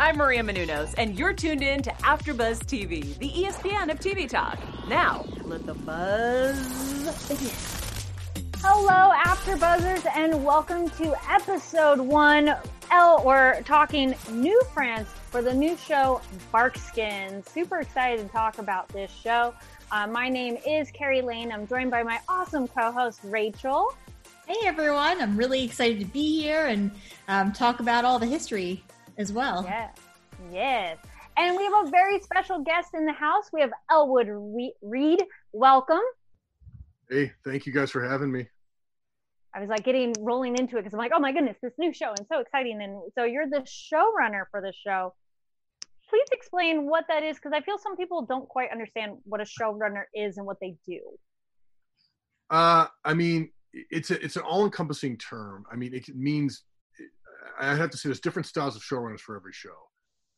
I'm Maria Menounos, and you're tuned in to AfterBuzz TV, the ESPN of TV talk. Now, let the buzz begin. Hello, AfterBuzzers, and welcome to episode one. L, we're talking New France for the new show Barkskin. Super excited to talk about this show. Uh, my name is Carrie Lane. I'm joined by my awesome co-host Rachel. Hey everyone! I'm really excited to be here and um, talk about all the history as well. Yes, yes. And we have a very special guest in the house. We have Elwood Reid. Welcome. Hey, thank you guys for having me. I was like getting rolling into it because I'm like, oh my goodness, this new show and so exciting. And so you're the showrunner for the show. Please explain what that is because I feel some people don't quite understand what a showrunner is and what they do. Uh, I mean, it's a, it's an all-encompassing term. I mean, it means I have to say there's different styles of showrunners for every show,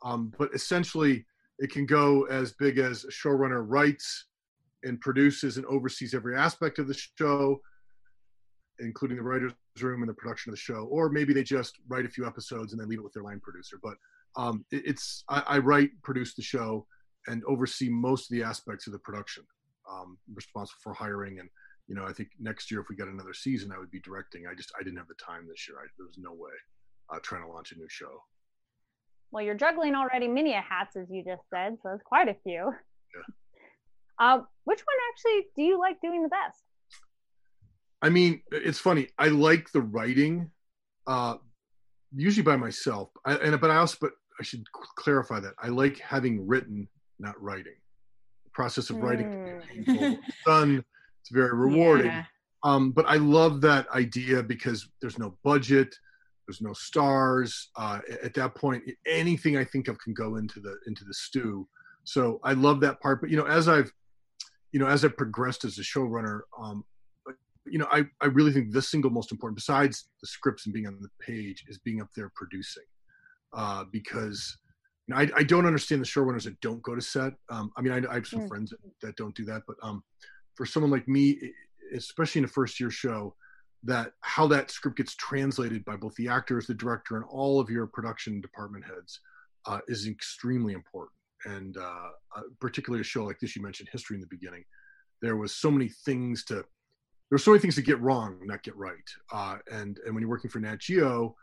um, but essentially it can go as big as a showrunner writes and produces and oversees every aspect of the show, including the writers' room and the production of the show, or maybe they just write a few episodes and then leave it with their line producer. But um, it, it's I, I, write, produce the show, and oversee most of the aspects of the production. Um, responsible for hiring and you know, I think next year if we got another season, I would be directing. I just I didn't have the time this year. I, there was no way uh, trying to launch a new show. Well, you're juggling already many hats, as you just said, so it's quite a few. Yeah. Uh, which one actually do you like doing the best? I mean, it's funny. I like the writing, uh, usually by myself. I, and but I also but I should clarify that I like having written, not writing. The process of writing Mm. can be done it's very rewarding. Yeah. Um, but I love that idea because there's no budget, there's no stars. Uh, at that point, anything I think of can go into the into the stew. So I love that part. But you know, as I've you know, as I've progressed as a showrunner, um, you know, I, I really think the single most important, besides the scripts and being on the page, is being up there producing. Uh, because you know, I, I don't understand the showrunners that don't go to set. Um, I mean, I, I have some Mm. friends that, that don't do that, but um, for someone like me, especially in a first year show, that how that script gets translated by both the actors, the director, and all of your production department heads uh, is extremely important. And uh, uh, particularly a show like this, you mentioned history in the beginning. There was so many things to there were so many things to get wrong, not get right. Uh, and and when you're working for Nat Geo,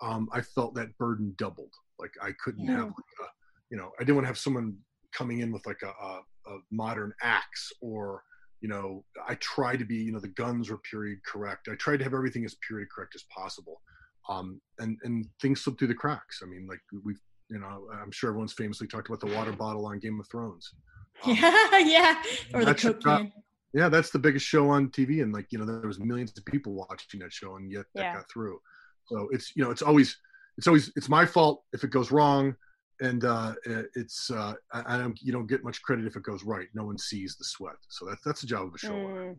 um, I felt that burden doubled. Like I couldn't Yeah. have, like a, you know, I didn't want to have someone coming in with like a, a, a modern axe or you know i try to be you know the guns were period correct i tried to have everything as period correct as possible um and and things slip through the cracks i mean like we've you know i'm sure everyone's famously talked about the water bottle on game of thrones Um, Yeah, yeah. Or the coke can. yeah that's the biggest show on tv and like you know there was millions of people watching that show and yet that Yeah. got through so it's you know it's always it's always it's my fault if it goes wrong and uh it's uh i, I don't you don't get much credit if it goes right no one sees the sweat so that's that's the job of a showrunner Mm.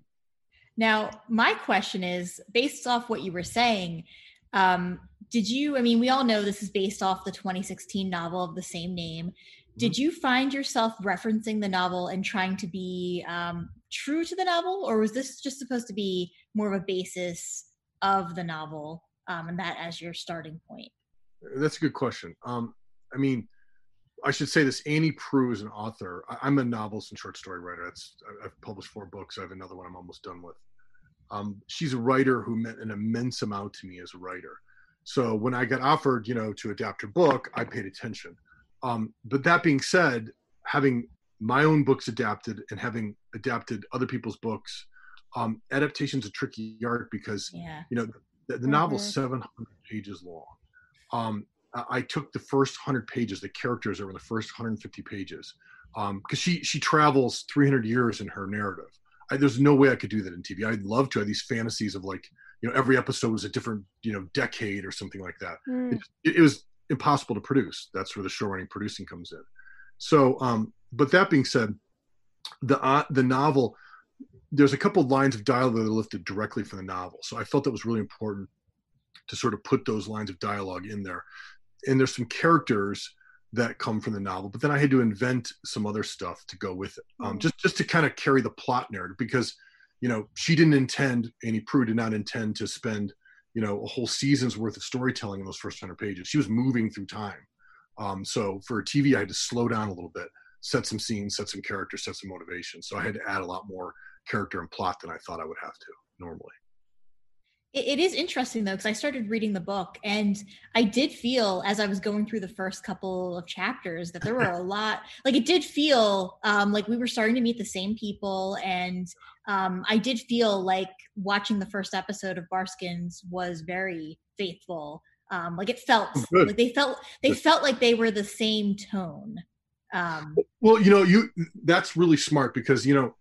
Now, my question is based off what you were saying. Um, did you? I mean, we all know this is based off the 2016 novel of the same name. Did you find yourself referencing the novel and trying to be um, true to the novel, or was this just supposed to be more of a basis of the novel um, and that as your starting point? That's a good question. Um, I mean, I should say this: Annie Proulx is an author. I, I'm a novelist and short story writer. That's I've published four books. I have another one I'm almost done with. Um, she's a writer who meant an immense amount to me as a writer. So when I got offered, you know, to adapt her book, I paid attention. Um, but that being said, having my own books adapted and having adapted other people's books, um, adaptation's a tricky art because Yeah. you know the, the novel's Mhm. 700 pages long um, I- took the first 100 pages the characters are in the first 150 pages because she she travels 300 years in her narrative I, there's no way i could do that in tv i'd love to have these fantasies of like you know every episode was a different you know decade or something like that Mm. it, it was impossible to produce. That's where the show running producing comes in. So, um, but that being said, the uh, the novel, there's a couple lines of dialogue that are lifted directly from the novel. So I felt that was really important to sort of put those lines of dialogue in there. And there's some characters that come from the novel, but then I had to invent some other stuff to go with it, um, Mhm. just just to kind of carry the plot narrative because you know she didn't intend Annie Proulx did not intend to spend you know a whole season's worth of storytelling in those first hundred pages. She was moving through time, Um, so for TV, I had to slow down a little bit, set some scenes, set some characters, set some motivation. So I had to add a lot more character and plot than I thought I would have to normally. It is interesting though, because I started reading the book and I did feel as I was going through the first couple of chapters that there were a lot, like it did feel um, like we were starting to meet the same people. And um, I did feel like watching the first episode of Barkskins was very faithful. Um, like it felt Good. like they felt they felt like they were the same tone. Um, Well, you know, you that's really smart because you know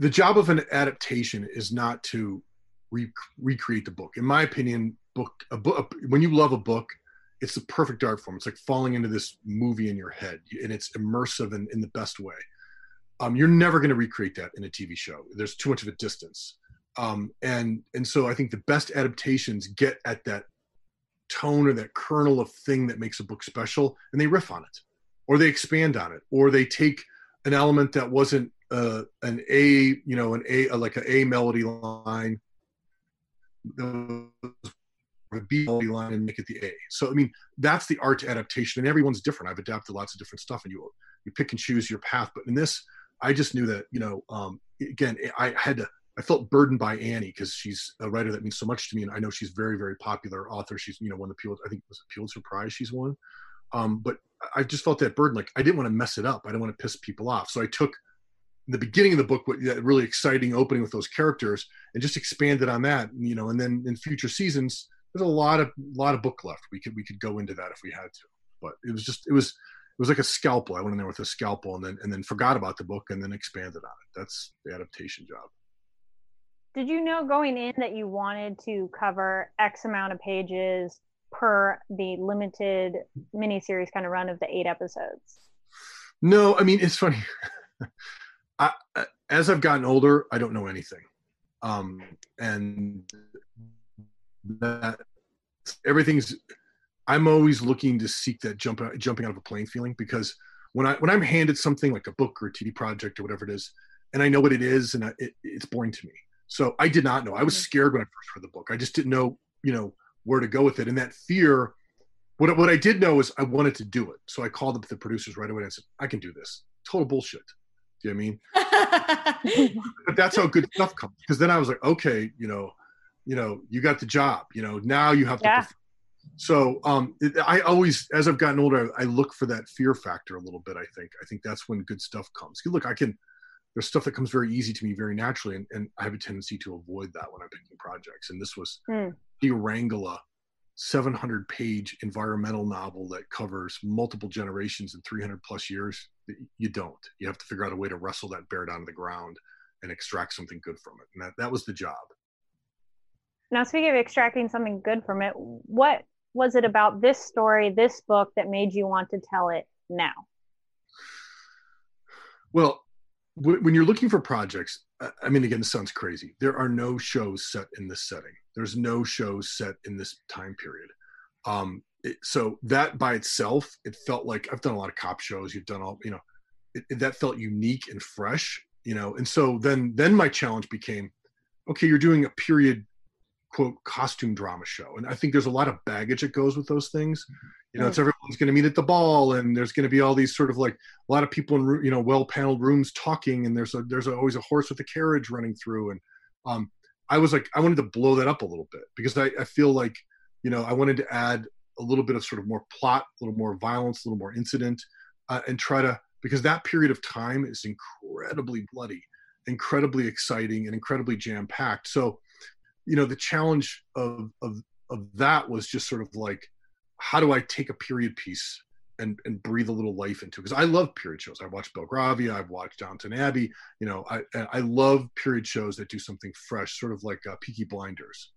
the job of an adaptation is not to re- recreate the book. In my opinion, book a book when you love a book, it's the perfect art form. It's like falling into this movie in your head, and it's immersive in, in the best way. Um, you're never going to recreate that in a TV show. There's too much of a distance, um, and and so I think the best adaptations get at that tone or that kernel of thing that makes a book special, and they riff on it, or they expand on it, or they take an element that wasn't uh, an A, you know, an A like an A melody line, a B melody line, and make it the A. So I mean, that's the art to adaptation, and everyone's different. I've adapted lots of different stuff, and you you pick and choose your path. But in this, I just knew that you know, um, again, I had to. I felt burdened by Annie because she's a writer that means so much to me, and I know she's very, very popular author. She's you know won the Pulitzer, I think it was a Pulitzer Prize she's won. Um, but I just felt that burden. Like I didn't want to mess it up. I didn't want to piss people off. So I took the beginning of the book, what that really exciting opening with those characters, and just expanded on that. You know, and then in future seasons, there's a lot of lot of book left. We could we could go into that if we had to. But it was just it was it was like a scalpel. I went in there with a scalpel and then and then forgot about the book and then expanded on it. That's the adaptation job. Did you know going in that you wanted to cover X amount of pages per the limited miniseries kind of run of the eight episodes? No, I mean it's funny. I, as I've gotten older, I don't know anything, um, and that everything's. I'm always looking to seek that jump jumping out of a plane feeling because when I when I'm handed something like a book or a TV project or whatever it is, and I know what it is, and I, it, it's boring to me. So I did not know. I was scared when I first read the book. I just didn't know, you know, where to go with it, and that fear. What what I did know is I wanted to do it. So I called up the producers right away and I said, I can do this. Total bullshit. Do you know I mean? but that's how good stuff comes. Because then I was like, okay, you know, you know, you got the job. You know, now you have to. Perform. So um, it, I always, as I've gotten older, I, I look for that fear factor a little bit. I think. I think that's when good stuff comes. Look, I can. There's stuff that comes very easy to me, very naturally, and, and I have a tendency to avoid that when I'm picking projects. And this was Hmm. the Wrangler 700 page environmental novel that covers multiple generations and 300 plus years you don't. You have to figure out a way to wrestle that bear down to the ground and extract something good from it and that, that was the job. Now, speaking of extracting something good from it, what was it about this story, this book, that made you want to tell it now? well w- when you're looking for projects I- i mean again this sounds crazy. There are no shows set in this setting there's no shows set in this time period. Um it, so that by itself it felt like i've done a lot of cop shows you've done all you know it, it- that felt unique and fresh you know and so then then my challenge became okay you're doing a period quote costume drama show. And i think there's a lot of baggage that goes with those things. You know it's everyone's going to meet at the ball and there's going to be all these sort of like a lot of people in you know well paneled rooms talking and there's a there's always a horse with a carriage running through and um i was like i wanted to blow that up a little bit because i, I feel like you know i wanted to add a little bit of sort of more plot a little more violence a little more incident uh, and try to because that period of time is incredibly bloody incredibly exciting and incredibly jam packed so you know the challenge of of of that was just sort of like how do i take a period piece and and breathe a little life into because i love period shows. I watched belgravia i've watched downton abbey you know i i love period shows that do something fresh sort of like uh, peaky blinders.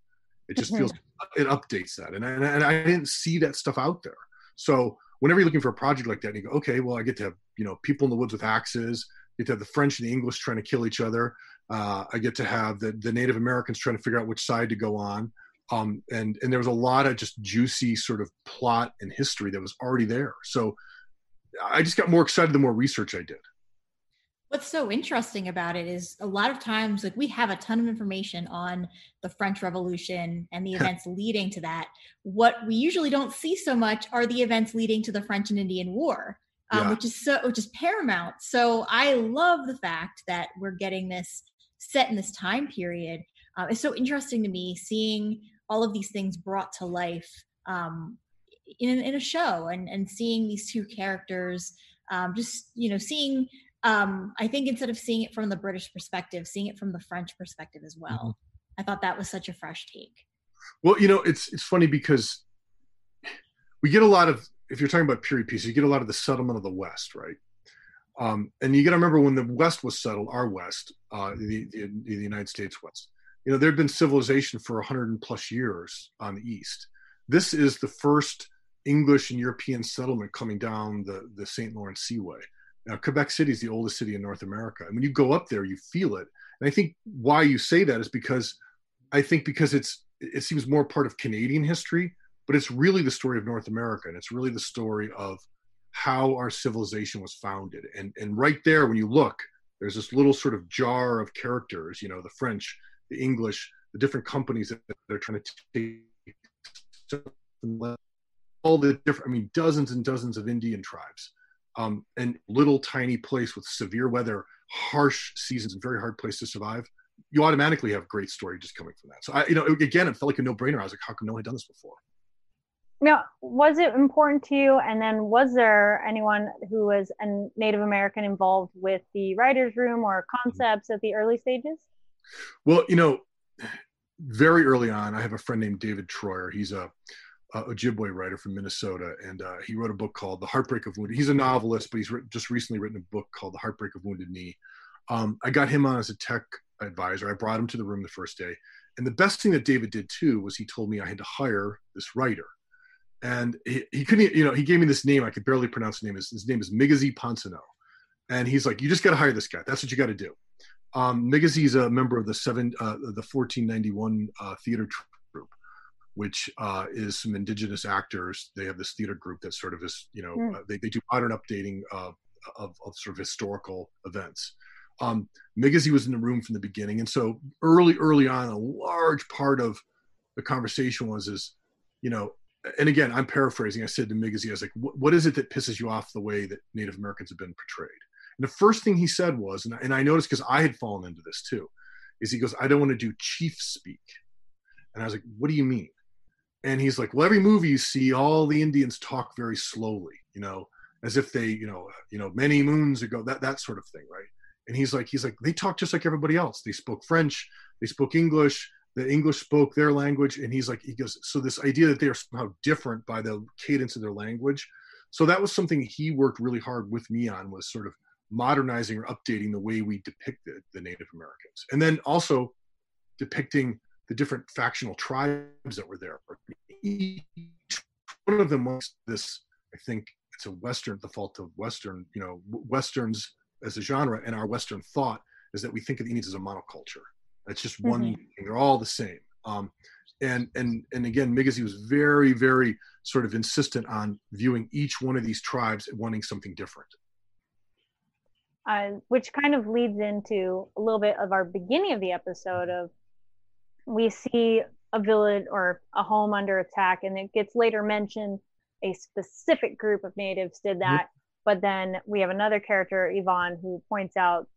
It just feels it updates that and I, and I didn't see that stuff out there. So whenever you're looking for a project like that and you go okay well i get to have you know people in the woods with axes get to have the french and the english trying to kill each other uh, i get to have the, the native americans trying to figure out which side to go on um, and and there was a lot of just juicy sort of plot and history that was already there so i just got more excited the more research i did What's so interesting about it is a lot of times, like we have a ton of information on the French Revolution and the events leading to that. What we usually don't see so much are the events leading to the French and Indian War, um, yeah. which is so which is paramount. So I love the fact that we're getting this set in this time period. Uh, it's so interesting to me seeing all of these things brought to life um, in in a show and and seeing these two characters. Um, just you know, seeing um, I think instead of seeing it from the British perspective, seeing it from the French perspective as well. Mm-hmm. I thought that was such a fresh take. Well, you know, it's it's funny because we get a lot of if you're talking about period pieces, you get a lot of the settlement of the West, right? Um, and you got to remember when the West was settled, our West, uh, the, the, the United States West. You know, there had been civilization for 100 plus years on the East. This is the first English and European settlement coming down the, the St. Lawrence Seaway. Now, Quebec City is the oldest city in North America. And when you go up there, you feel it. And I think why you say that is because I think because it's it seems more part of Canadian history, but it's really the story of North America. And it's really the story of how our civilization was founded. And and right there, when you look, there's this little sort of jar of characters, you know, the French, the English, the different companies that they're trying to take all the different, I mean, dozens and dozens of Indian tribes um, and little tiny place with severe weather, harsh seasons, and very hard place to survive, you automatically have great story just coming from that. So I, you know, again, it felt like a no-brainer. I was like, how come no one had done this before? Now, was it important to you? And then, was there anyone who was a Native American involved with the writers' room or concepts at the early stages? Well, you know, very early on, I have a friend named David Treuer. He's a uh, Ojibwe writer from Minnesota, and uh, he wrote a book called The Heartbreak of Wounded. He's a novelist, but he's just recently written a book called The Heartbreak of Wounded Knee. Um, I got him on as a tech advisor. I brought him to the room the first day, and the best thing that David did too was he told me I had to hire this writer, and he, he couldn't, you know, he gave me this name I could barely pronounce the name. His, his name is Migizi Pensoneau, and he's like, you just got to hire this guy. That's what you got to do. Um, is a member of the seven, uh, the 1491 uh, theater troupe, which uh, is some indigenous actors. They have this theater group that sort of is, you know, mm. uh, they, they do modern updating of, of, of sort of historical events. Um, was in the room from the beginning. And so early, early on, a large part of the conversation was is, you know, and again, I'm paraphrasing. I said to Migizi, I was like, what is it that pisses you off the way that Native Americans have been portrayed? And the first thing he said was, and, and I noticed because I had fallen into this too, is he goes, I don't want to do chief speak. And I was like, what do you mean? and he's like, well, every movie you see, all the Indians talk very slowly, you know, as if they, you know, you know, many moons ago, that that sort of thing, right? And he's like, he's like, they talk just like everybody else. They spoke French, they spoke English, the English spoke their language, and he's like, he goes, so this idea that they are somehow different by the cadence of their language. So that was something he worked really hard with me on was sort of modernizing or updating the way we depicted the Native Americans, and then also depicting the different factional tribes that were there. Each one of them was this, I think it's a Western, the fault of Western, you know, Westerns as a genre and our Western thought is that we think of the Indians as a monoculture. It's just one mm-hmm. thing. They're all the same. Um, and and and again, Migizi was very, very sort of insistent on viewing each one of these tribes wanting something different. Uh, which kind of leads into a little bit of our beginning of the episode of we see a village or a home under attack, and it gets later mentioned a specific group of natives did that. But then we have another character, Yvonne, who points out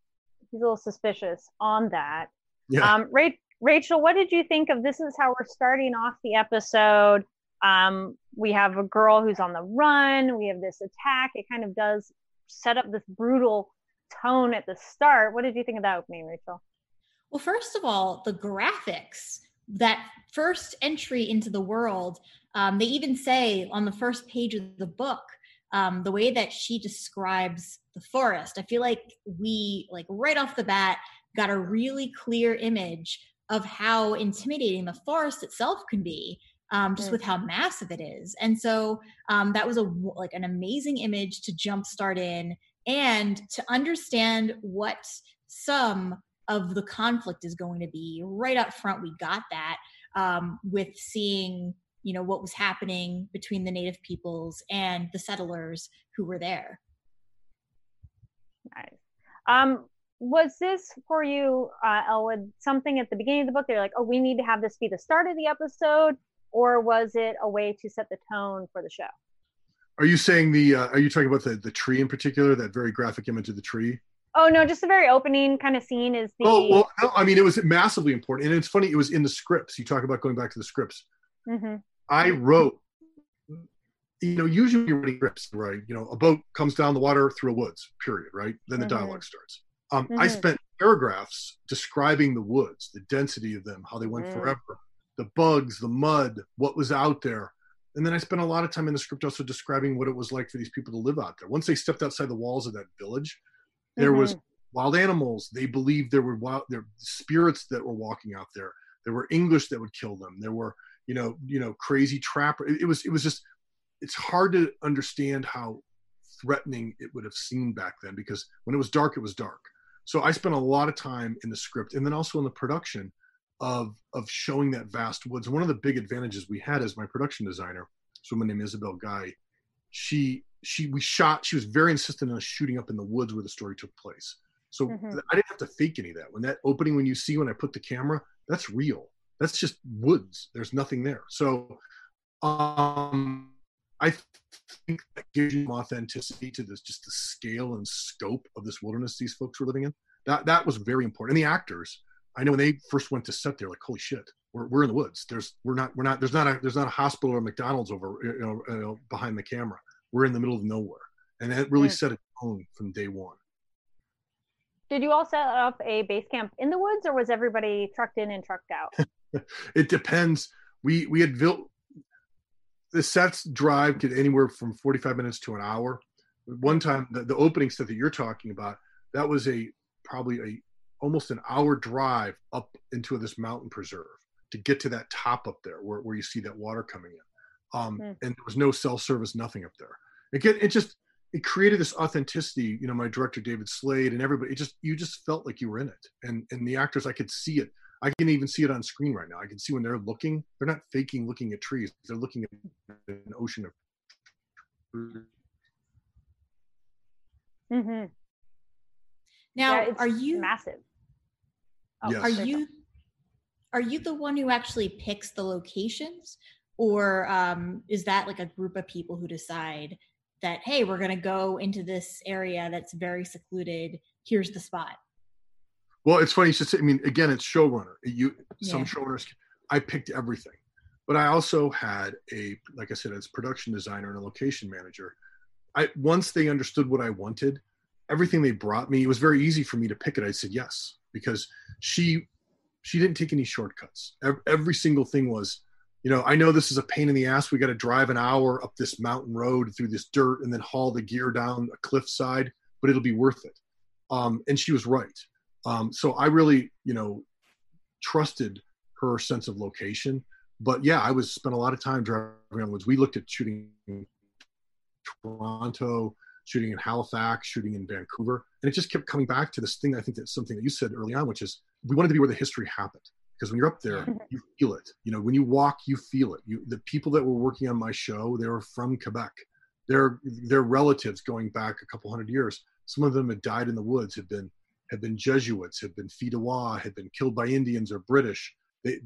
he's a little suspicious on that. Yeah. Um, Ra- Rachel, what did you think of this? Is how we're starting off the episode. Um, we have a girl who's on the run. We have this attack. It kind of does set up this brutal tone at the start. What did you think of that opening, Rachel? Well, first of all, the graphics, that first entry into the world, um, they even say on the first page of the book, um, the way that she describes the forest, I feel like we, like right off the bat, got a really clear image of how intimidating the forest itself can be. Um, just with how massive it is, and so um, that was a like an amazing image to jumpstart in, and to understand what some of the conflict is going to be right up front we got that um, with seeing you know what was happening between the native peoples and the settlers who were there nice Um, was this for you, uh, Elwood, something at the beginning of the book? They're like, oh, we need to have this be the start of the episode, or was it a way to set the tone for the show? Are you saying the? Uh, are you talking about the the tree in particular? That very graphic image of the tree. Oh no, just the very opening kind of scene is the. Oh well, no, I mean it was massively important, and it's funny. It was in the scripts. You talk about going back to the scripts. Mm-hmm. I wrote. You know, usually you're writing scripts, right? You know, a boat comes down the water through a woods. Period. Right. Then the Mhm. dialogue starts. Um, Mm-hmm. I spent paragraphs describing the woods, the density of them, how they went Mm. forever, the bugs, the mud, what was out there. And then I spent a lot of time in the script also describing what it was like for these people to live out there. Once they stepped outside the walls of that village, there was Mm-hmm. wild animals. They believed there were wild there were spirits that were walking out there. There were English that would kill them. There were, you know, you know, crazy trapper. It, it was it was just it's hard to understand how threatening it would have seemed back then because when it was dark, it was dark. So I spent a lot of time in the script and then also in the production of of showing that vast woods. One of the big advantages we had as my production designer, this woman named Isabelle Guay, she she we shot. She was very insistent on shooting up in the woods where the story took place. So Mhm. I didn't have to fake any of that. When that opening, when you see when I put the camera, that's real. That's just woods. There's nothing there. So um, I think that gives you authenticity to this, just the scale and scope of this wilderness these folks were living in. That that was very important. And the actors, I know when they first went to set, they're like, "Holy shit, we're, we're in the woods. There's we're not we're not there's not a there's not a hospital or McDonald's over you know, you know behind the camera. We're in the middle of nowhere." And that really Mm. set a tone from day one. Did you all set up a base camp in the woods, or was everybody trucked in and trucked out? it depends. We we had built the sets drive could anywhere from 45 minutes to an hour. One time the, the opening set that you're talking about, that was a probably a almost an hour drive up into this mountain preserve to get to that top up there where, where you see that water coming in. Um, Hmm. and there was no cell service, nothing up there. Again, it just it created this authenticity. You know, my director David Slade and everybody, it just you just felt like you were in it. And and the actors, I could see it. I can even see it on screen right now. I can see when they're looking, they're not faking looking at trees. They're looking at an ocean of hmm Now, it's are you massive? Oh, Yes. are you are you the one who actually picks the locations, or um, is that like a group of people who decide that hey, we're going to go into this area that's very secluded? Here's the spot. Well, it's funny. It's just, I mean, again, it's showrunner. You, some Yeah. showrunners, I picked everything, but I also had a, like I said, as production designer and a location manager. I once they understood what I wanted, everything they brought me, it was very easy for me to pick it. I said yes because she, she didn't take any shortcuts. Every, single thing was, you know, I know this is a pain in the ass. We got to drive an hour up this mountain road through this dirt and then haul the gear down a cliffside, but it'll be worth it. Um, and she was right. Um, so I really, you know, trusted her sense of location. But yeah, I was spent a lot of time driving around woods. We looked at shooting Toronto, shooting in Halifax, shooting in Vancouver, and it just kept coming back to this thing. I think that's something that you said early on, which is we wanted to be where the history happened. Because when you're up there, you feel it. You know, when you walk, you feel it. You, the people that were working on my show, they were from Quebec. Their their relatives going back a couple hundred years. Some of them had died in the woods, had been had been Jesuits, had been Fidois, had been killed by Indians or British. They,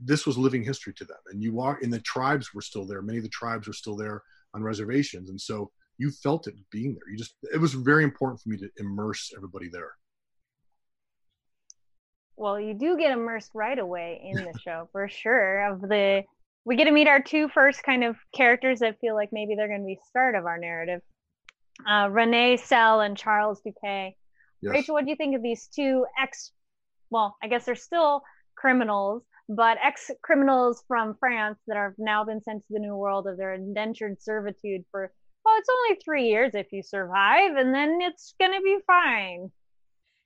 this was living history to them. And you walk, and the tribes were still there. Many of the tribes were still there on reservations, and so you felt it being there. You just, it was very important for me to immerse everybody there. Well, you do get immersed right away in the show for sure. Of the, we get to meet our two first kind of characters that feel like maybe they're going to be start of our narrative. Uh, Renee Sel and Charles Duquet. Yes. Rachel, what do you think of these two ex? Well, I guess they're still criminals, but ex criminals from France that have now been sent to the New World of their indentured servitude for. Well, it's only three years if you survive, and then it's gonna be fine.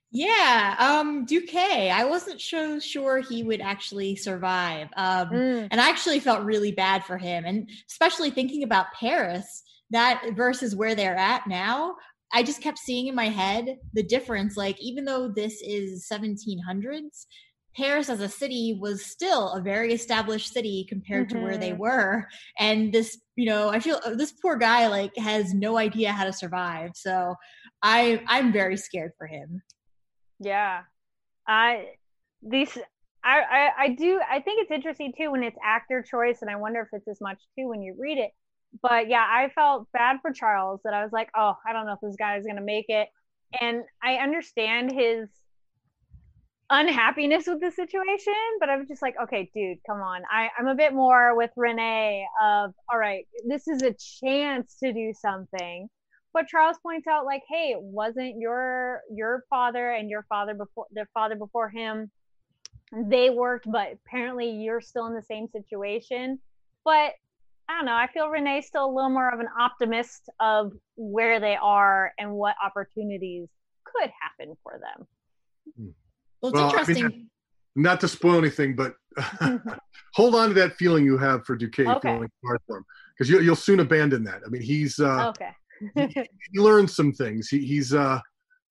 Yeah, um, Duquet. I wasn't so sure he would actually survive. Um, Mm. and I actually felt really bad for him, and especially thinking about Paris, that versus where they're at now. I just kept seeing in my head the difference. Like, even though this is 1700s, Paris as a city was still a very established city compared mm-hmm. to where they Mm-hmm. were. And this, you know, I feel uh, this poor guy like has no idea how to survive. So I I'm very scared for him. Yeah. I these I, I I do I think it's interesting too when it's actor choice and I wonder if it's as much too when you read it. But yeah, I felt bad for Charles that I was like, oh, I don't know if this guy is gonna make it. And I understand his unhappiness with the situation, but I'm just like, okay, dude, come on. I, I'm a bit more with Renee of all right, this is a chance to do something but Charles points out like, hey, it wasn't your your father and your father before their father before him, they worked, but apparently you're still in the same situation. But I don't know. I feel Renee's still a little more of an optimist of where they are and what opportunities could happen for them. Hmm. Well, it's Well, I mean, interesting. Not to spoil anything, but hold on to that feeling you have for Duquet Okay. feeling hard for him because you, you'll soon abandon that. I mean, he's uh, okay. he learns some things. He, he's uh,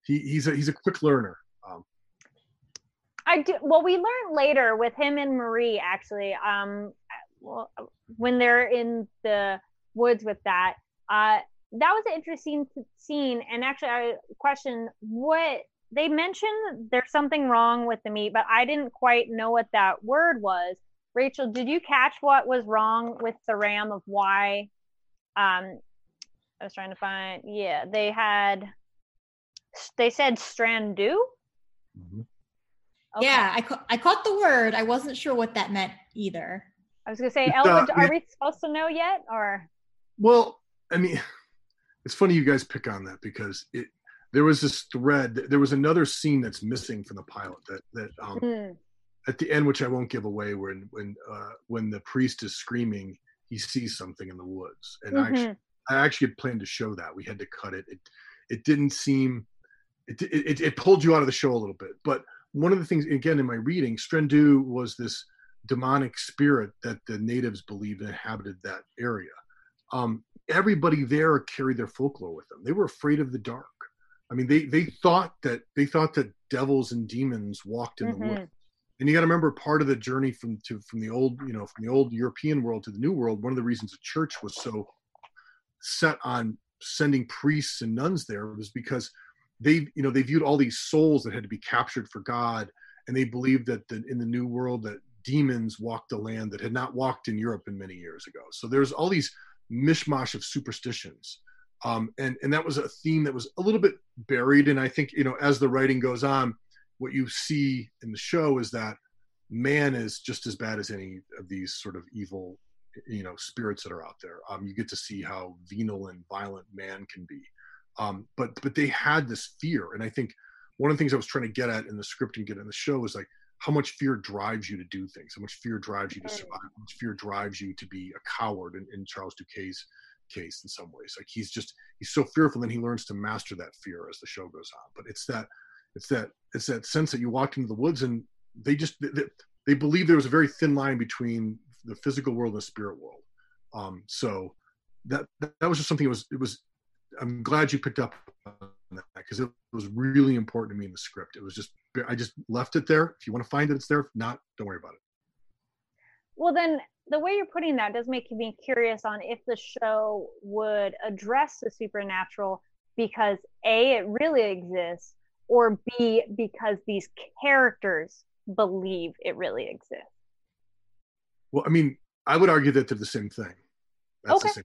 he, he's a, he's a quick learner. Um, I do. Well, we learned later with him and Marie actually. Um, well, when they're in the woods with that, uh, that was an interesting scene. And actually, I question what they mentioned. There's something wrong with the meat, but I didn't quite know what that word was. Rachel, did you catch what was wrong with the ram of why? Um, I was trying to find. Yeah, they had. They said Strendu. Okay. Yeah, I ca- I caught the word. I wasn't sure what that meant either. I was gonna say, It's, Elwood, uh, are yeah. we supposed to know yet, or Well, I mean, it's funny you guys pick on that because it there was this thread. There was another scene that's missing from the pilot that that um, Hmm. at the end, which I won't give away, when when uh, when the priest is screaming, he sees something in the woods, and I actually. I actually had planned to show that. We had to cut it. It it didn't seem it it, it pulled you out of the show a little bit. But one of the things again in my reading, Strendu was this demonic spirit that the natives believed inhabited that area. Um, everybody there carried their folklore with them. They were afraid of the dark. I mean, they they thought that they thought that devils and demons walked in the Mhm. woods. And you got to remember, part of the journey from to from the old, you know, from the old European world to the New World. One of the reasons the church was so set on sending priests and nuns there was because they, you know, they viewed all these souls that had to be captured for God, and they believed that the, in the New World that demons walked the land that had not walked in Europe in many years ago. So there's all these mishmash of superstitions. Um, and and that was a theme that was a little bit buried. And I think you know as the writing goes on, what you see in the show is that man is just as bad as any of these sort of evil you know spirits that are out there. Um, you get to see how venal and violent man can be. Um, but but they had this fear. And i think one of the things i was trying to get at in the script and get in the show is like how much fear drives you to do things? How much fear drives you to survive? How much fear drives you to be a coward in, in charles duquet's case in some ways. Like he's just he's so fearful and he learns to master that fear as the show goes on. But it's that it's that it's that sense that you walked into the woods and they just they, they believe there was a very thin line between the physical world and the spirit world. Um so that that was just something that was it was i'm glad you picked up on that because it was really important to me in the script. It was just i just left it there. If you want to find it it's there. If not don't worry about it. Well, then the way you're putting that does make me curious on if the show would address the supernatural because a it really exists, or b because these characters believe it really exists. well i mean i would argue that they're the same thing that's Okay. the same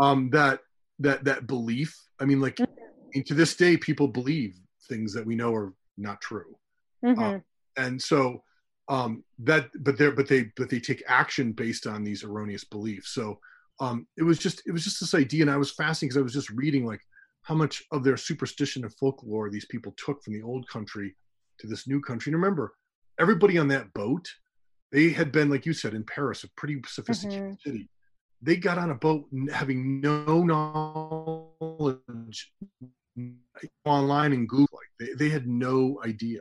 um that that that belief i mean like Mhm. and to this day people believe things that we know are not true Mhm. and so um that but they're but they but they take action based on these erroneous beliefs. So um it was just it was just this idea and i was fascinated because i was just reading like how much of their superstition and folklore these people took from the old country to this new country. And remember everybody on that boat they had been like you said in paris a pretty sophisticated city. They got on a boat having no knowledge online and google like they, they had no idea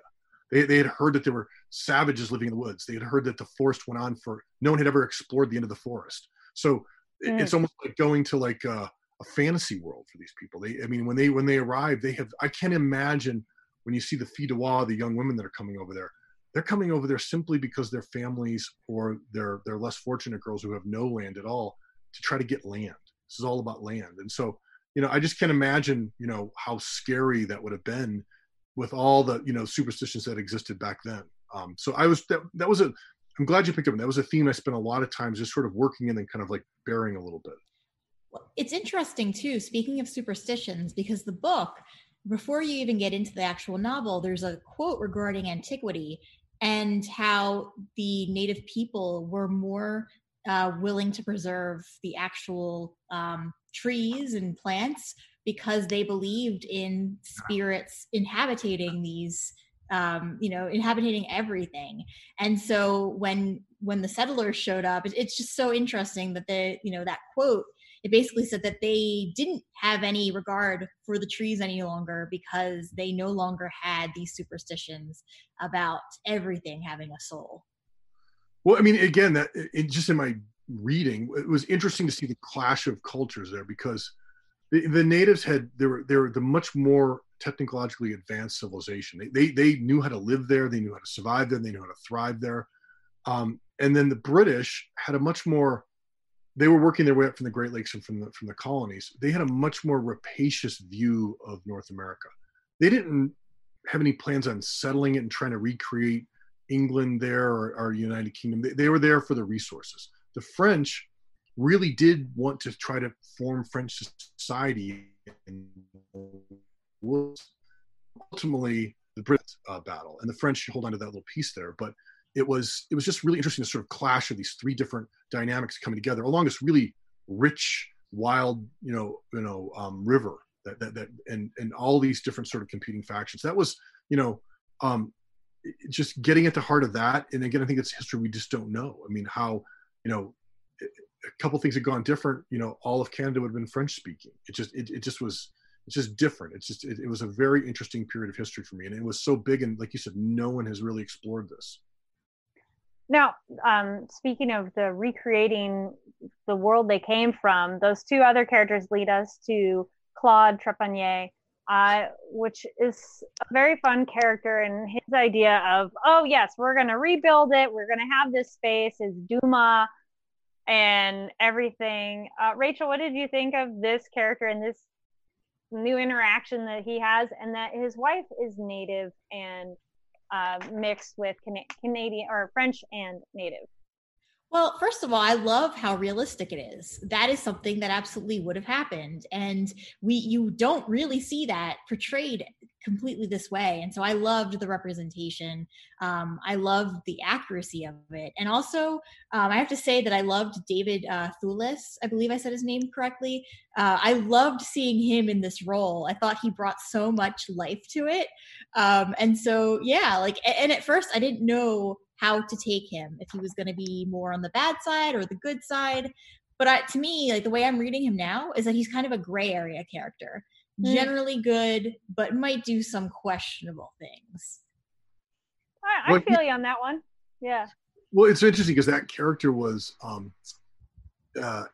they, they had heard that there were savages living in the woods. They had heard that the forest went on for no one had ever explored the end of the forest. So Mm. it's almost like going to like a, a fantasy world for these people. They, I mean, when they when they arrive, they have. I can't imagine when you see the filles du roi, the young women that are coming over there, they're coming over there simply because their families or their their less fortunate girls who have no land at all to try to get land. This is all about land, and so you know I just can't imagine you know how scary that would have been with all the you know superstitions that existed back then. Um, so I was that that was a I'm glad you picked up. That was a theme I spent a lot of times just sort of working in and kind of like bearing a little bit. Well, it's interesting too. Speaking of superstitions, because the book, before you even get into the actual novel, there's a quote regarding antiquity and how the native people were more uh, willing to preserve the actual um, trees and plants because they believed in spirits inhabiting these um, you know, inhabiting everything. And so when when the settlers showed up, it, it's just so interesting that they, you know, that quote. It basically said that they didn't have any regard for the trees any longer because they no longer had these superstitions about everything having a soul. Well, I mean, again, that it, just in my reading, it was interesting to see the clash of cultures there because the, the natives had they were they were the much more technologically advanced civilization. They, they, they knew how to live there. They knew how to survive there. They knew how to thrive there. Um, and then the British had a much more, they were working their way up from the Great Lakes and from the, from the colonies. They had a much more rapacious view of North America. They didn't have any plans on settling it and trying to recreate England there or, or United Kingdom. They, they were there for the resources. The French really did want to try to form French society was ultimately the Brit uh, battle, and the French hold on to that little piece there. But it was it was just really interesting to sort of clash of these three different dynamics coming together along this really rich, wild, you know, you know, um, river that, that that and and all these different sort of competing factions. That was you know. Um, just getting at the heart of that and again i think it's history we just don't know i mean how you know a couple things had gone different you know all of canada would have been french speaking it just it, it just was it's just different. It's just it, it, was a very interesting period of history for me, and it was so big. And like you said, no one has really explored this. Now, um, speaking of the recreating the world they came from, those two other characters lead us to Claude Trépagny, uh, which is a very fun character, and his idea of, oh yes, we're going to rebuild it. We're going to have this space is Duma and everything. Uh, Rachel, what did you think of this character and this new interaction that he has, and that his wife is native and uh, mixed with Can- Canadian or French and native. Well, first of all, I love how realistic it is. That is something that absolutely would have happened, and we you don't really see that portrayed completely this way. And so I loved the representation. Um, I loved the accuracy of it, and also um, I have to say that I loved David uh, Thewlis. I believe I said his name correctly. Uh, I loved seeing him in this role. I thought he brought so much life to it, um, and so yeah, like and at first I didn't know how to take him if he was going to be more on the bad side or the good side. But I, to me like the way i'm reading him now is that he's kind of a gray area character. Mm. generally good but might do some questionable things. I, I feel you on that one. Yeah. Well it's interesting because that character was um uh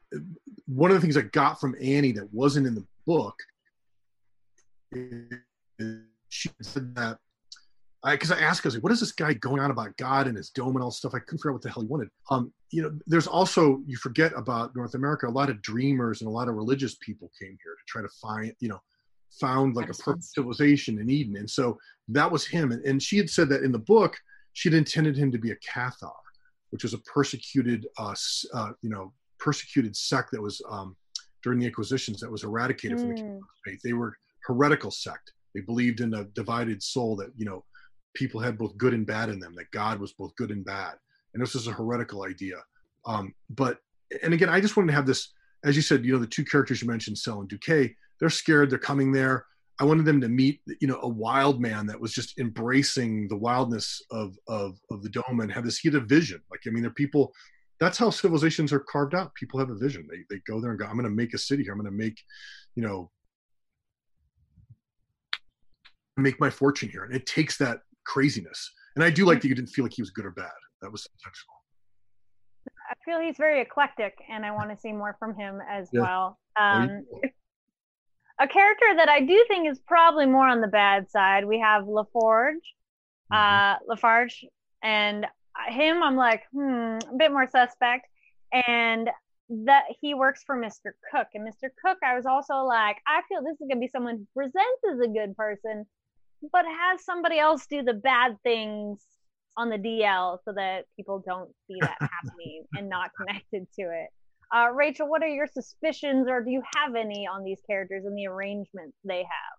one of the things i got from annie that wasn't in the book she said that because I, I, asked, I was like, what is this guy going on about God and his dome and all stuff? I couldn't figure out what the hell he wanted. Um, you know, there's also you forget about North America. A lot of dreamers and a lot of religious people came here to try to find, you know, found like a perfect civilization in Eden, and so that was him. And, and she had said that in the book, she'd intended him to be a Cathar, which was a persecuted, uh, uh, you know, persecuted sect that was um, during the Inquisitions that was eradicated mm. from the hmm. faith. They were heretical sect. They believed in a divided soul that you know people had both good and bad in them, that God was both good and bad. And this was a heretical idea. Um, but, and again, I just wanted to have this, as you said, you know, the two characters you mentioned, Sel and Duquet, they're scared, they're coming there. I wanted them to meet, you know, a wild man that was just embracing the wildness of, of, of the dome and have this heat of vision. Like, I mean, they're people, that's how civilizations are carved out. People have a vision. They, they go there and go, I'm going to make a city here. I'm going to make, you know, make my fortune here. And it takes that craziness. And I do like that you didn't feel like he was good or bad. That was intentional. I feel he's very eclectic, and I want to see more from him as yeah. well. Um, a character that I do think is probably more on the bad side. We have LaForge, mm-hmm. uh, Lafarge, and him, I'm like, hmm, a bit more suspect. And that he works for Mr. Cook. And Mr. Cook, I was also like, I feel this is gonna be someone who presents as a good person, but has somebody else do the bad things on the DL so that people don't see that happening and not connected to it. Uh, Rachel, what are your suspicions, or do you have any on these characters and the arrangements they have?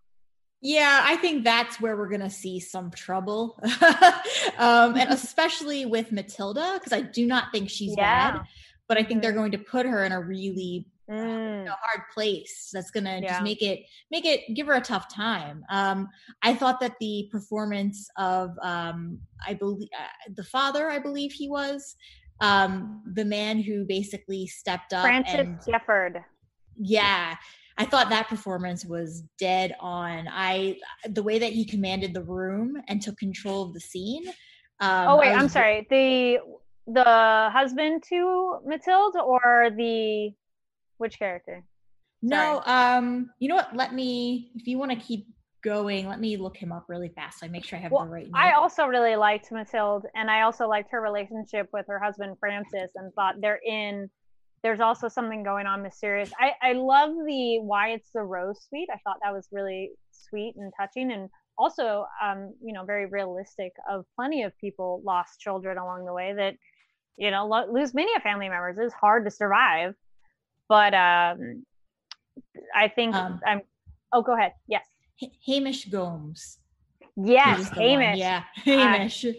Yeah, I think that's where we're gonna see some trouble, um, and especially with Matilda because I do not think she's yeah. bad, but I think they're mm-hmm. going to put her in a really mm. a hard place that's gonna yeah. just make it make it give her a tough time. Um, I thought that the performance of um, I believe uh, the father, I believe he was um, the man who basically stepped up. Francis and, Gifford. Yeah. I thought that performance was dead on. I the way that he commanded the room and took control of the scene. Um, oh wait, I'm sorry. The the husband to Matilda or the which character? No, um, you know what? Let me if you want to keep going. Let me look him up really fast. So I make sure I have well, the right name. I also really liked Mathilde, and I also liked her relationship with her husband Francis, and thought they're in. There's also something going on mysterious. I I love the why it's the rose suite. I thought that was really sweet and touching, and also um you know very realistic. Of plenty of people lost children along the way that you know lo- lose many of family members. It's hard to survive, but um I think um, I'm. Oh, go ahead. Yes. Hamish Goames. Yes, Hamish. Yeah, Hamish. Uh,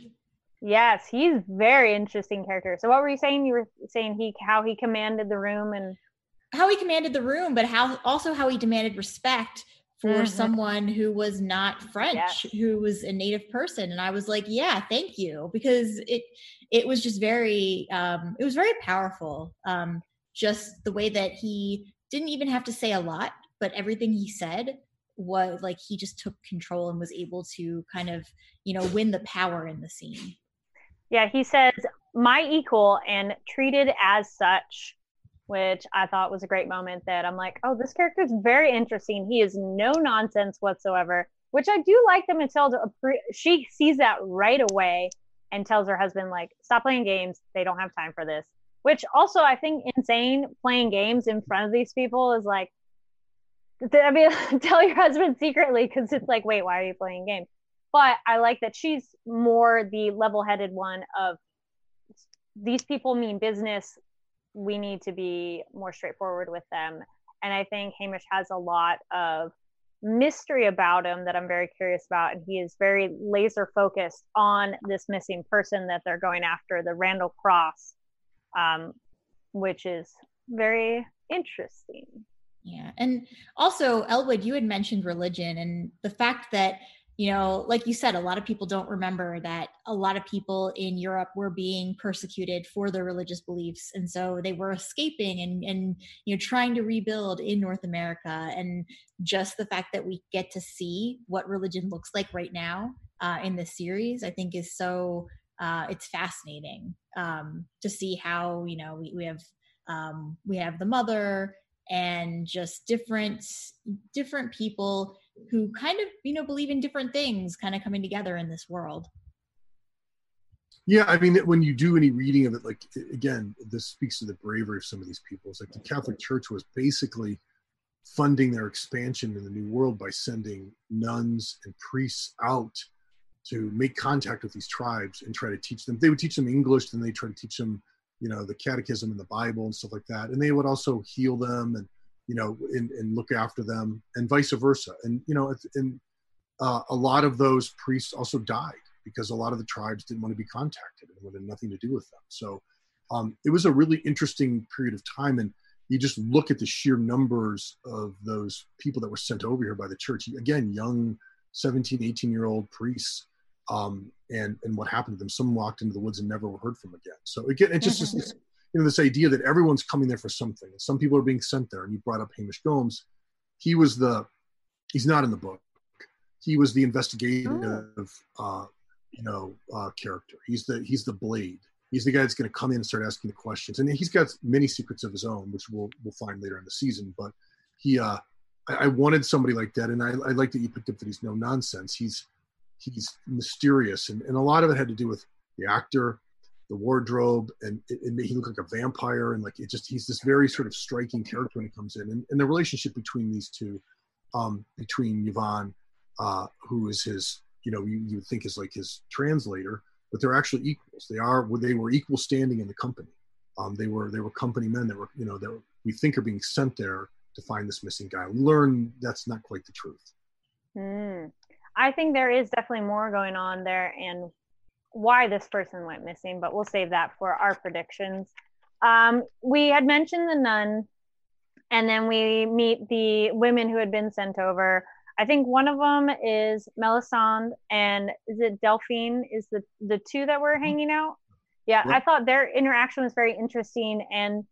yes, he's very interesting character. So what were you saying? You were saying he how he commanded the room and how he commanded the room, but how also how he demanded respect for mm-hmm. someone who was not French, yes. who was a native person. And I was like, yeah, thank you. Because it it was just very um it was very powerful. Um just the way that he didn't even have to say a lot, but everything he said was like he just took control and was able to kind of you know win the power in the scene. Yeah he says my equal and treated as such which i thought was a great moment that i'm like oh this character is very interesting. He is no nonsense whatsoever which i do like that matilda she sees that right away and tells her husband like stop playing games. They don't have time for this which also i think insane playing games in front of these people is like I mean, tell your husband secretly because it's like, wait, why are you playing games? But I like that she's more the level-headed one of these people mean business. We need to be more straightforward with them. And I think Hamish has a lot of mystery about him that I'm very curious about. And he is very laser focused on this missing person that they're going after, the Randall Cross, um, which is very interesting. Yeah. And also, Elwood, you had mentioned religion and the fact that, you know, like you said, a lot of people don't remember that a lot of people in Europe were being persecuted for their religious beliefs. And so they were escaping and, and, you know, trying to rebuild in North America. And just the fact that we get to see what religion looks like right now uh, in this series, I think is so, uh, it's fascinating um, to see how, you know, we, we have, um, we have the mother and just different different people who kind of you know believe in different things kind of coming together in this world. Yeah i mean when you do any reading of it like again this speaks to the bravery of some of these people. It's like the catholic church was basically funding their expansion in the new world by sending nuns and priests out to make contact with these tribes and try to teach them. They would teach them english then they try to teach them you know the catechism and the bible and stuff like that. And they would also heal them and you know and, and look after them and vice versa. And you know and uh, a lot of those priests also died because a lot of the tribes didn't want to be contacted and wanted nothing to do with them. So um, it was a really interesting period of time. And you just look at the sheer numbers of those people that were sent over here by the church. Again young 17 18 year old priests um, and and what happened to them. Some walked into the woods and never were heard from again. So again, it just mm-hmm. is you know this idea that everyone's coming there for something. Some people are being sent there. And you brought up Hamish Goames. He was the he's not in the book. He was the investigative oh. uh, you know uh, character. He's the he's the blade. He's the guy that's going to come in and start asking the questions. And he's got many secrets of his own, which we'll we'll find later in the season. But he uh, I, I wanted somebody like that, and I, I like that you picked up that he's no nonsense. He's he's mysterious and, and a lot of it had to do with the actor, the wardrobe, and it, it made he look like a vampire, and like it just he's this very sort of striking character when he comes in, and, and the relationship between these two, um, between Yvon, uh, who is his, you know, you, you think is like his translator, but they're actually equals. They are they were equal standing in the company. Um, they were they were company men that were you know that we think are being sent there to find this missing guy. Learn that's not quite the truth. Mm. I think there is definitely more going on there and why this person went missing, but we'll save that for our predictions. Um, we had mentioned the nun, and then we meet the women who had been sent over. I think one of them is Melisande, and is it Delphine? Is the the two that were mm-hmm. hanging out? Yeah, I thought their interaction was very interesting, and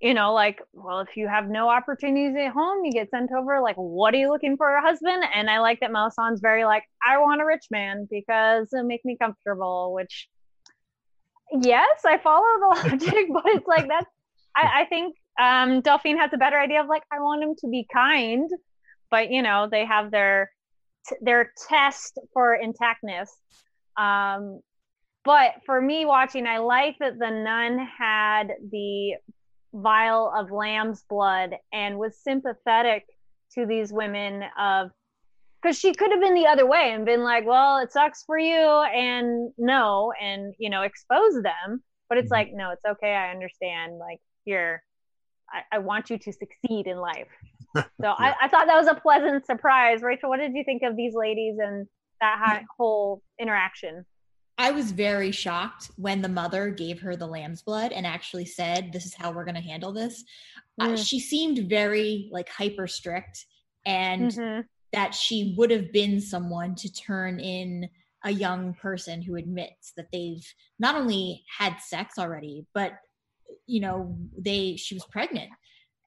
you know, like, well, if you have no opportunities at home, you get sent over. Like, what are you looking for a husband? And I like that Melisandre's very like, I want a rich man because it'll make me comfortable. Which, yes, I follow the logic, but it's like that's. I, I think um, Delphine has a better idea of like, I want him to be kind, but you know, they have their their test for intactness. Um, but for me watching, I like that the nun had the vial of lamb's blood and was sympathetic to these women of because she could have been the other way and been like well it sucks for you and no and you know expose them. But it's mm-hmm. like no it's okay i understand like here I, I want you to succeed in life. So yeah. I, I thought that was a pleasant surprise. Rachel what did you think of these ladies and that whole interaction I was very shocked when the mother gave her the lamb's blood and actually said, "This is how we're going to handle this." Mm. Uh, she seemed very like hyper strict, and mm-hmm. that she would have been someone to turn in a young person who admits that they've not only had sex already, but you know they she was pregnant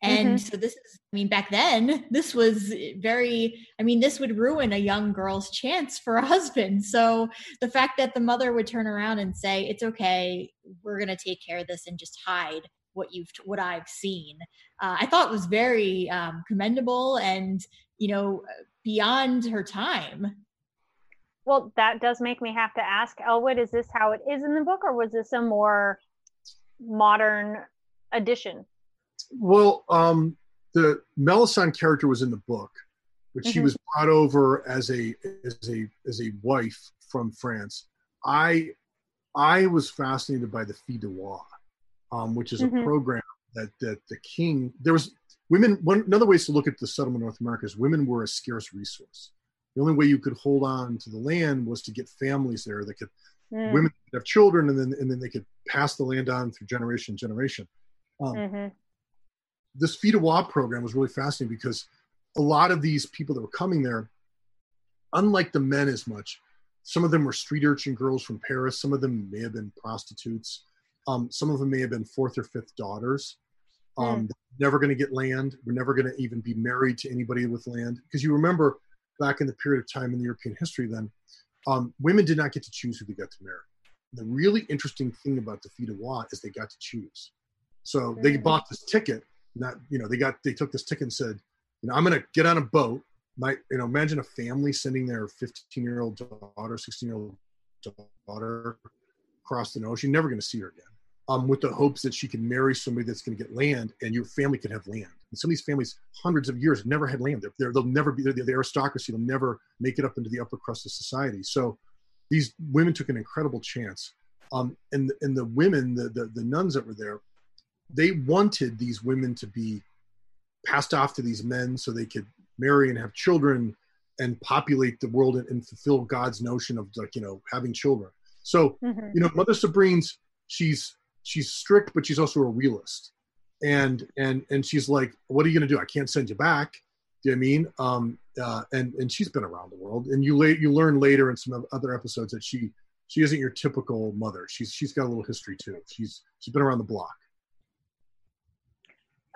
and mm-hmm. so this is i mean back then this was very i mean this would ruin a young girl's chance for a husband. So the fact that the mother would turn around and say it's okay we're going to take care of this and just hide what you've what i've seen uh, i thought was very um, commendable and you know beyond her time. Well that does make me have to ask elwood is this how it is in the book or was this a more modern addition well, um, the Melisande character was in the book, but mm-hmm. she was brought over as a as a as a wife from France. I I was fascinated by the Filles du Roi, um, which is mm-hmm. a program that that the king there was women. One another way to look at the settlement of North America is women were a scarce resource. The only way you could hold on to the land was to get families there that could mm. women could have children, and then and then they could pass the land on through generation to generation. Um, mm-hmm this Filles du Roi program was really fascinating because a lot of these people that were coming there, unlike the men as much, some of them were street urchin girls from Paris. Some of them may have been prostitutes. Um, some of them may have been fourth or fifth daughters. Um, mm. Never going to get land. We're never going to even be married to anybody with land. Because you remember back in the period of time in the European history, then um, women did not get to choose who they got to marry. The really interesting thing about the du Roi is they got to choose. So they bought this ticket not you know they got they took this ticket and said you know i'm going to get on a boat. My you know imagine a family sending their 15 year old daughter 16 year old daughter across the ocean never going to see her again um, with the hopes that she can marry somebody that's going to get land and your family could have land. And some of these families hundreds of years never had land. They're, they'll never be the, the aristocracy. They'll never make it up into the upper crust of society. So these women took an incredible chance um, and and the women the, the the nuns that were there they wanted these women to be passed off to these men so they could marry and have children and populate the world and, and fulfill God's notion of like you know having children. So mm-hmm. you know, Mother Sabrine's she's she's strict, but she's also a realist, and and and she's like, what are you gonna do? I can't send you back. Do you know I mean? Um, uh, and and she's been around the world, and you late you learn later in some other episodes that she she isn't your typical mother. She's she's got a little history too. She's she's been around the block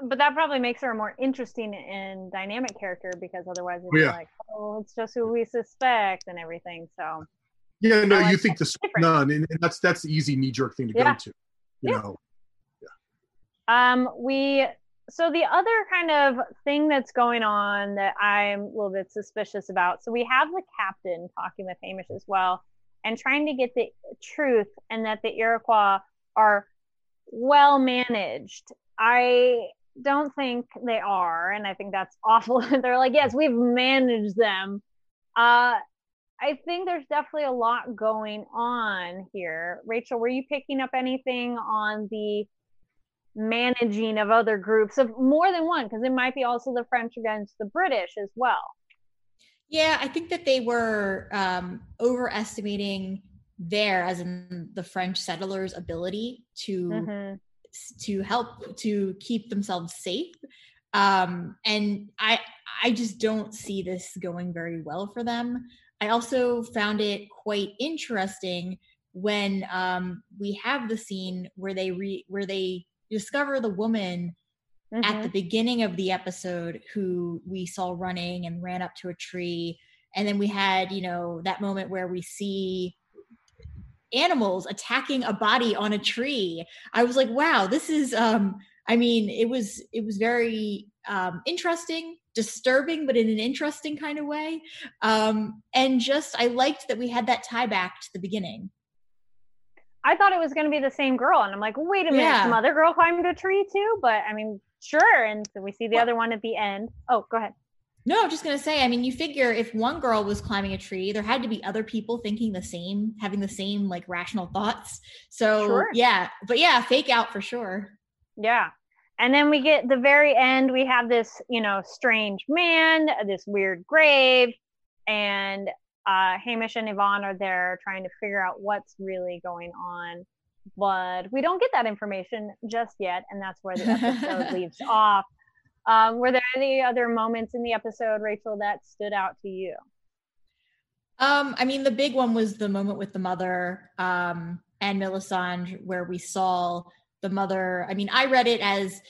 but that probably makes her a more interesting and dynamic character because otherwise it's yeah. like, oh, it's just who we suspect and everything. So yeah, no, like you think the and, and, that's that's the easy knee jerk thing to yeah. go to, you yeah. know. Yeah. Um, we so the other kind of thing that's going on that I'm a little bit suspicious about. So we have the captain talking with Hamish as well, and trying to get the truth and that the Iroquois are well managed. I don't think they are, and I think that's awful. They're like, yes, we've managed them. Uh, I think there's definitely a lot going on here. Rachel, were you picking up anything on the managing of other groups of more than one? Because it might be also the French against the British as well. Yeah, I think that they were um, overestimating there, as in the French settlers' ability to mm-hmm. To help to keep themselves safe. Um, and I I just don't see this going very well for them. I also found it quite interesting when um, we have the scene where they re- where they discover the woman mm-hmm. at the beginning of the episode who we saw running and ran up to a tree and then we had you know that moment where we see animals attacking a body on a tree i was like wow this is um i mean it was it was very um interesting disturbing but in an interesting kind of way um and just i liked that we had that tie back to the beginning I thought it was going to be the same girl, and I'm like, wait a minute, yeah. some other girl climbed a tree too. But I mean, sure. And so we see the well, other one at the end. Oh, go ahead. No, I'm just gonna say. I mean, you figure if one girl was climbing a tree, there had to be other people thinking the same, having the same like rational thoughts. So sure. yeah, but yeah, fake out for sure. Yeah. And then we get the very end, we have this, you know, strange man, this weird grave, and uh, Hamish and Yvon are there trying to figure out what's really going on. But we don't get that information just yet, and that's where the episode leaves off. Um, were there any other moments in the episode, Rachel, that stood out to you? Um, I mean, the big one was the moment with the mother um, and Melisandre, where we saw the mother. I mean, I read it as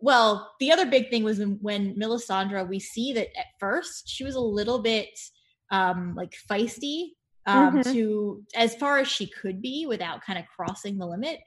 well. The other big thing was when Melisandre, we see that at first she was a little bit um, like feisty um, mm-hmm. to as far as she could be without kind of crossing the limit.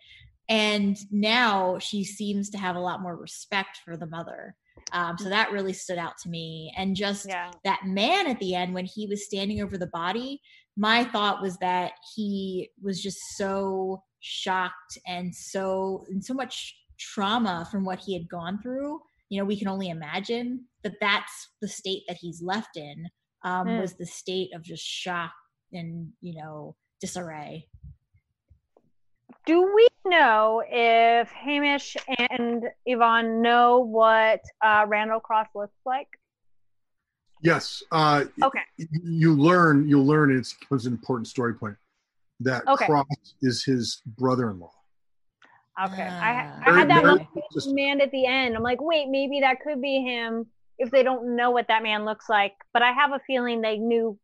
And now she seems to have a lot more respect for the mother. Um, so that really stood out to me. And just yeah. that man at the end, when he was standing over the body, my thought was that he was just so shocked and so and so much trauma from what he had gone through. You know, we can only imagine that that's the state that he's left in um, mm. was the state of just shock and you know disarray. Do we know if Hamish and Yvon know what uh, Randall Cross looks like? Yes. Uh, okay. You learn. You'll learn. And it's, it's an important story point that okay. Cross is his brother-in-law. Okay. Uh, I, I had that man at the end. I'm like, wait, maybe that could be him if they don't know what that man looks like. But I have a feeling they knew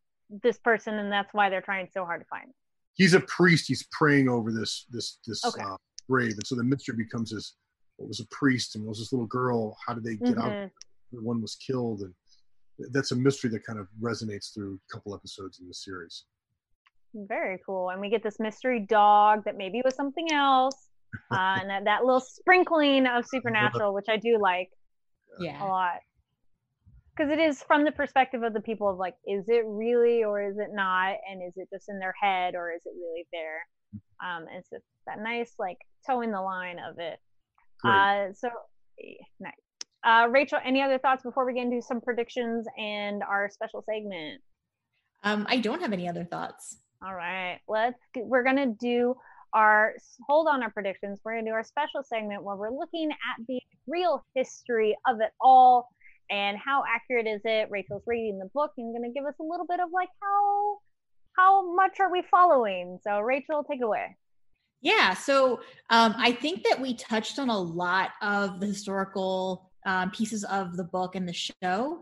this person, and that's why they're trying so hard to find him. He's a priest. He's praying over this this this okay. uh, grave, and so the mystery becomes his. What was a priest, and was this little girl? How did they get mm-hmm. out? One was killed, and that's a mystery that kind of resonates through a couple episodes in the series. Very cool, and we get this mystery dog that maybe was something else, uh, and that, that little sprinkling of supernatural, which I do like. Yeah, a lot because it is from the perspective of the people of like is it really or is it not? And is it just in their head or is it really there? Um and it's that nice like toeing the line of it. Great. uh so nice. Uh rachel any other thoughts before we get into some predictions and our special segment? Um i don't have any other thoughts. All right let's we're gonna do our hold on our predictions. We're gonna do our special segment where we're looking at the real history of it all and how accurate is it? Rachel's reading the book and going to give us a little bit of like how how much are we following? So Rachel, take it away. Yeah, so um, I think that we touched on a lot of the historical um, pieces of the book and the show.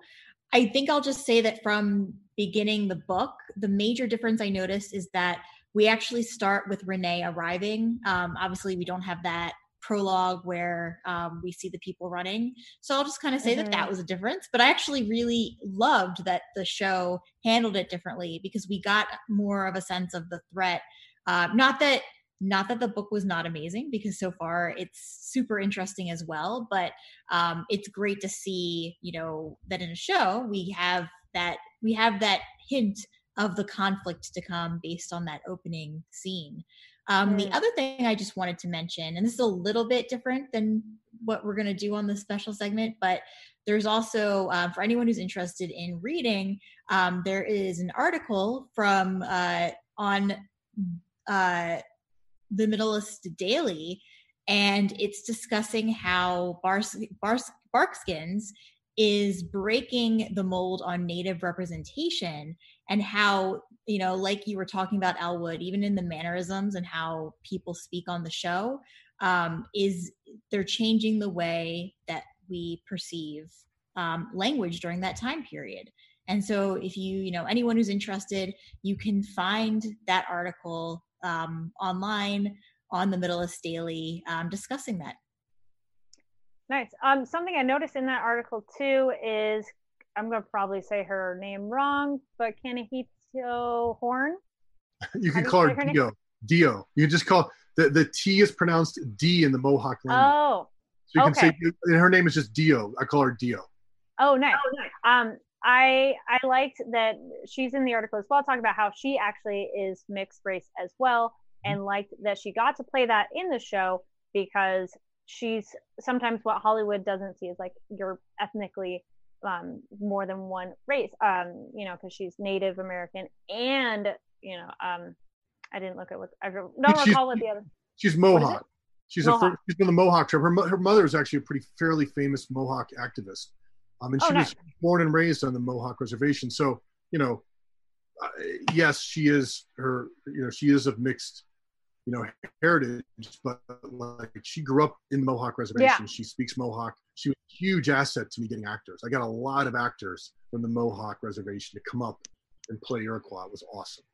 I think I'll just say that from beginning the book, the major difference I noticed is that we actually start with Renee arriving. Um, obviously, we don't have that prologue where um, we see the people running. So I'll just kind of say mm-hmm. that that mm-hmm. was a difference. But I actually really loved that the show handled it differently because we got more of a sense of the threat. Uh, not that not that the book was not amazing because so far it's super interesting as well but um, it's great to see you know that in a show we have that we have that hint of the conflict to come based on that opening scene. Um, Mm. The other thing I just wanted to mention, and this is a little bit different than what we're going to do on this special segment, but there's also, um, for anyone who's interested in reading, um, there is an article from uh, on uh, the Middleist Daily, and it's discussing how Bars- Bars- Barkskins is breaking the mold on native representation and how you know like you were talking about elwood even in the mannerisms and how people speak on the show um, is they're changing the way that we perceive um, language during that time period and so if you you know anyone who's interested you can find that article um, online on the Middleist Daily um, discussing that. Nice. Um, something I noticed in that article too is I'm gonna probably say her name wrong, but Kaniehtiio Horn. You can call say her her name? Dio. Dio. You just call the the T is pronounced D in the Mohawk language. Oh, so you can okay. say and her name is just Dio. I call her Dio. oh, nice. Um, I I liked that she's in the article as well, talking about how she actually is mixed race as well, and liked that she got to play that in the show because she's sometimes what Hollywood doesn't see is like you're ethnically um, more than one race, um, you know, because she's Native American and you know, um, I didn't look at what I don't recall what the other. She's? Mohawk. She's a Mohawk. fir- she's from the Mohawk tribe. Her her mother is actually a pretty fairly famous Mohawk activist. Um, and Oh, she nice. was born and raised on the Mohawk reservation. So you know, uh, yes, she is her. You know, she is of mixed, you know, heritage. But like, she grew up in the Mohawk reservation. She speaks Mohawk. She was a huge asset to me getting actors. I got a lot of actors from the Mohawk reservation to come up and play Iroquois. It was awesome.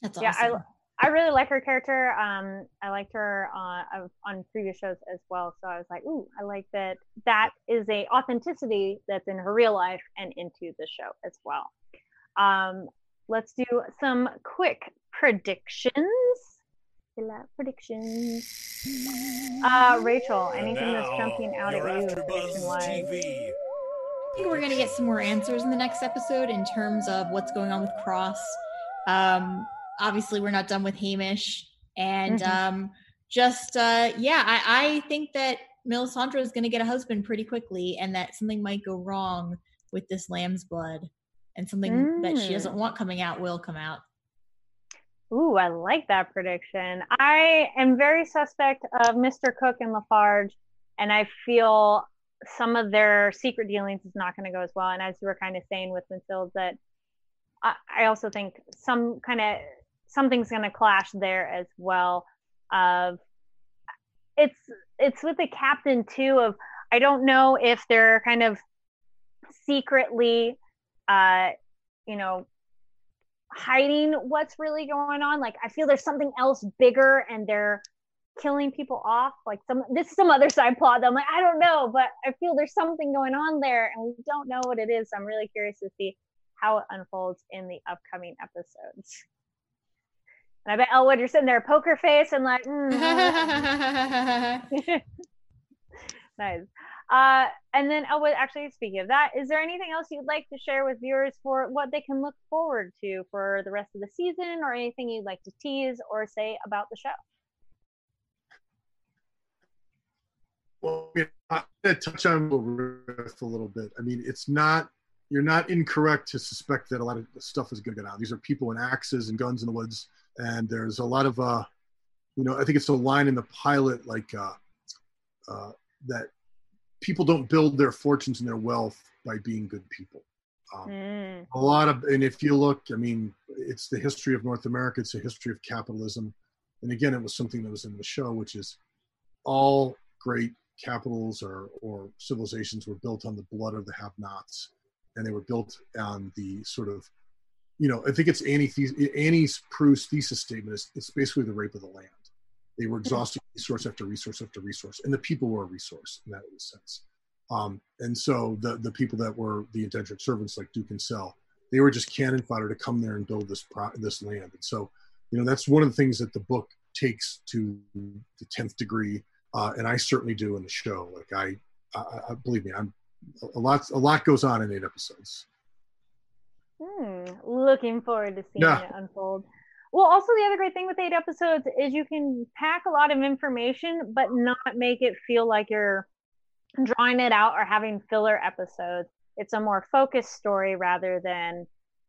That's awesome. Yeah, I- I really like her character. Um, I liked her on on previous shows as well. So I was like, ooh, I like that. That is a authenticity that's in her real life and into the show as well. Um, let's do some quick predictions. Fila- Predictions. Uh, Rachel, anything that's jumping out at you prediction wise? I think we're gonna get some more answers in the next episode in terms of what's going on with Cross. Um, obviously, we're not done with Hamish, and Mhm. um, just uh, yeah, I, I think that Melisandre is gonna get a husband pretty quickly, and that something might go wrong with this lamb's blood, and something that she Mm. doesn't want coming out will come out. Ooh, I like that prediction. I am very suspect of Mr. Cook and Lafarge, and I feel some of their secret dealings is not going to go as well. And as you were kind of saying with Mathilde, that I, I also think some kind of something's going to clash there as well. Of it's it's with the captain too. Of I don't know if they're kind of secretly, uh, you know, hiding what's really going on. Like I feel there's something else bigger and they're killing people off. Like some this is some other side plot that I'm like, I don't know, but I feel there's something going on there and we don't know what it is. So I'm really curious to see how it unfolds in the upcoming episodes. And I bet Elwood, you're sitting there poker face and like, mm, nice. Uh, and then Elwood, actually speaking of that, is there anything else you'd like to share with viewers for what they can look forward to for the rest of the season, or anything you'd like to tease or say about the show? Well, I'm going to touch on riff a little bit. I mean, it's not you're not incorrect to suspect that a lot of stuff is going to go down. These are people with axes and guns in the woods, and there's a lot of, uh, you know, I think it's a line in the pilot like uh, uh, that people don't build their fortunes and their wealth by being good people. Um, Mm, a lot of and if you look i mean it's the history of north america it's a history of capitalism. And again it was something that was in the show which is all great capitals or or civilizations were built on the blood of the have nots and they were built on the sort of you know i think it's annie annie's Proulx thesis statement is it's basically the rape of the land they were exhausting resource after resource after resource and the people were a resource in that sense um, and so the the people that were the indentured servants like Duquet and Sel, they were just cannon fodder to come there and build this pro- this land. And so, you know, that's one of the things that the book takes to the tenth degree, uh, and I certainly do in the show. Like I, I, I believe me, I'm a lot a lot goes on in eight episodes. Hmm, looking forward to seeing Yeah. it unfold. Well, also the other great thing with eight episodes is you can pack a lot of information, but not make it feel like you're drawing it out or having filler episodes. It's a more focused story rather than,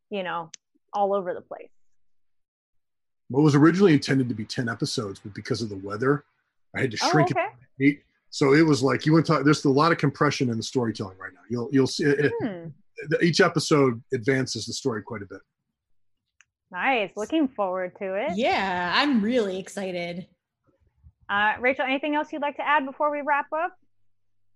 you know, all over the place. What was originally intended to be 10 episodes, but because of the weather, I had to Oh, shrink okay. it to eight. So it was like you went to, there's a lot of compression in the storytelling right now. You'll you'll see it, Hmm, each episode advances the story quite a bit. Nice. Looking forward to it. Yeah, I'm really excited. Uh, Rachel, anything else you'd like to add before we wrap up?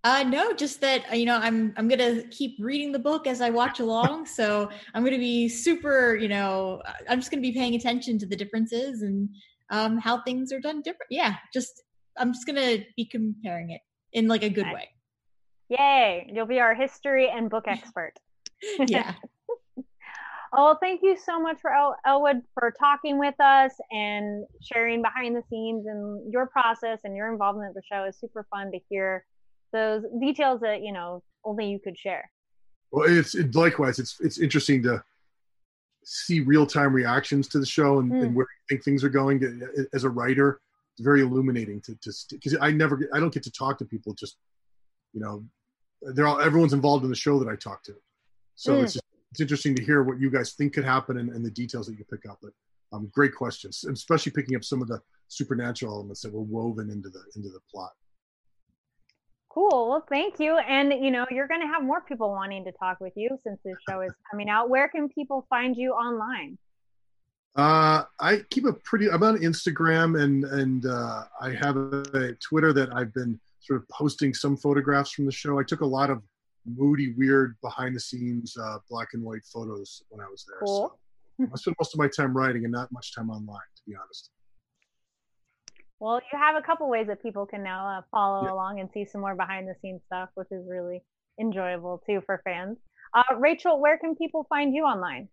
Uh, no, just that uh, you know, I'm I'm gonna keep reading the book as I watch along. So I'm gonna be super, you know, uh, I'm just gonna be paying attention to the differences and um, how things are done different. Yeah, just I'm just gonna be comparing it in like a good way. Yay! You'll be our history and book expert. Yeah, Oh, thank you so much for El- Elwood for talking with us and sharing behind the scenes and your process and your involvement with the show is super fun to hear those details that you know only you could share. Well, it's it, likewise. It's it's interesting to see real time reactions to the show and, Mm. and where you think things are going. As a writer, it's very illuminating to to because I never I don't get to talk to people. Just you know, they're all everyone's involved in the show that I talk to, so Mm. it's just, it's interesting to hear what you guys think could happen and, and the details that you pick up. But um, great questions, especially picking up some of the supernatural elements that were woven into the into the plot. Cool. Well, thank you. And you know, you're going to have more people wanting to talk with you since this show is coming out. Where can people find you online? Uh, I keep a pretty. I'm on Instagram and and uh, I have a, a Twitter that I've been sort of posting some photographs from the show. I took a lot of moody, weird, behind the scenes, uh, black and white photos when I was there. Cool. So I spent most of my time writing and not much time online, to be honest. Well, you have a couple ways that people can now uh, follow Yeah. along and see some more behind the scenes stuff, which is really enjoyable too for fans. Uh, Rachel, where can people find you online?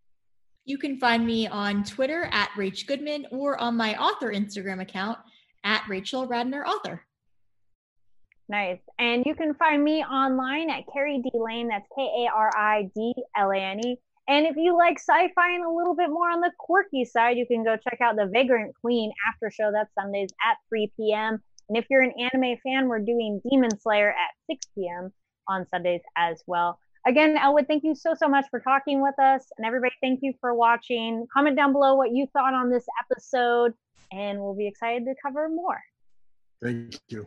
you can find me on Twitter at Rach Goodman or on my author Instagram account at Rachel Radner Author. Nice. And you can find me online at Kari D Lane. That's K A R I D L A N E. And if you like sci-fi and a little bit more on the quirky side, you can go check out the Vagrant Queen after show. That's Sundays at 3 p.m. And if you're an anime fan, we're doing Demon Slayer at 6 p.m. on Sundays as well. Again, Elwood, thank you so, so much for talking with us. And everybody, thank you for watching. Comment down below what you thought on this episode, and we'll be excited to cover more. Thank you.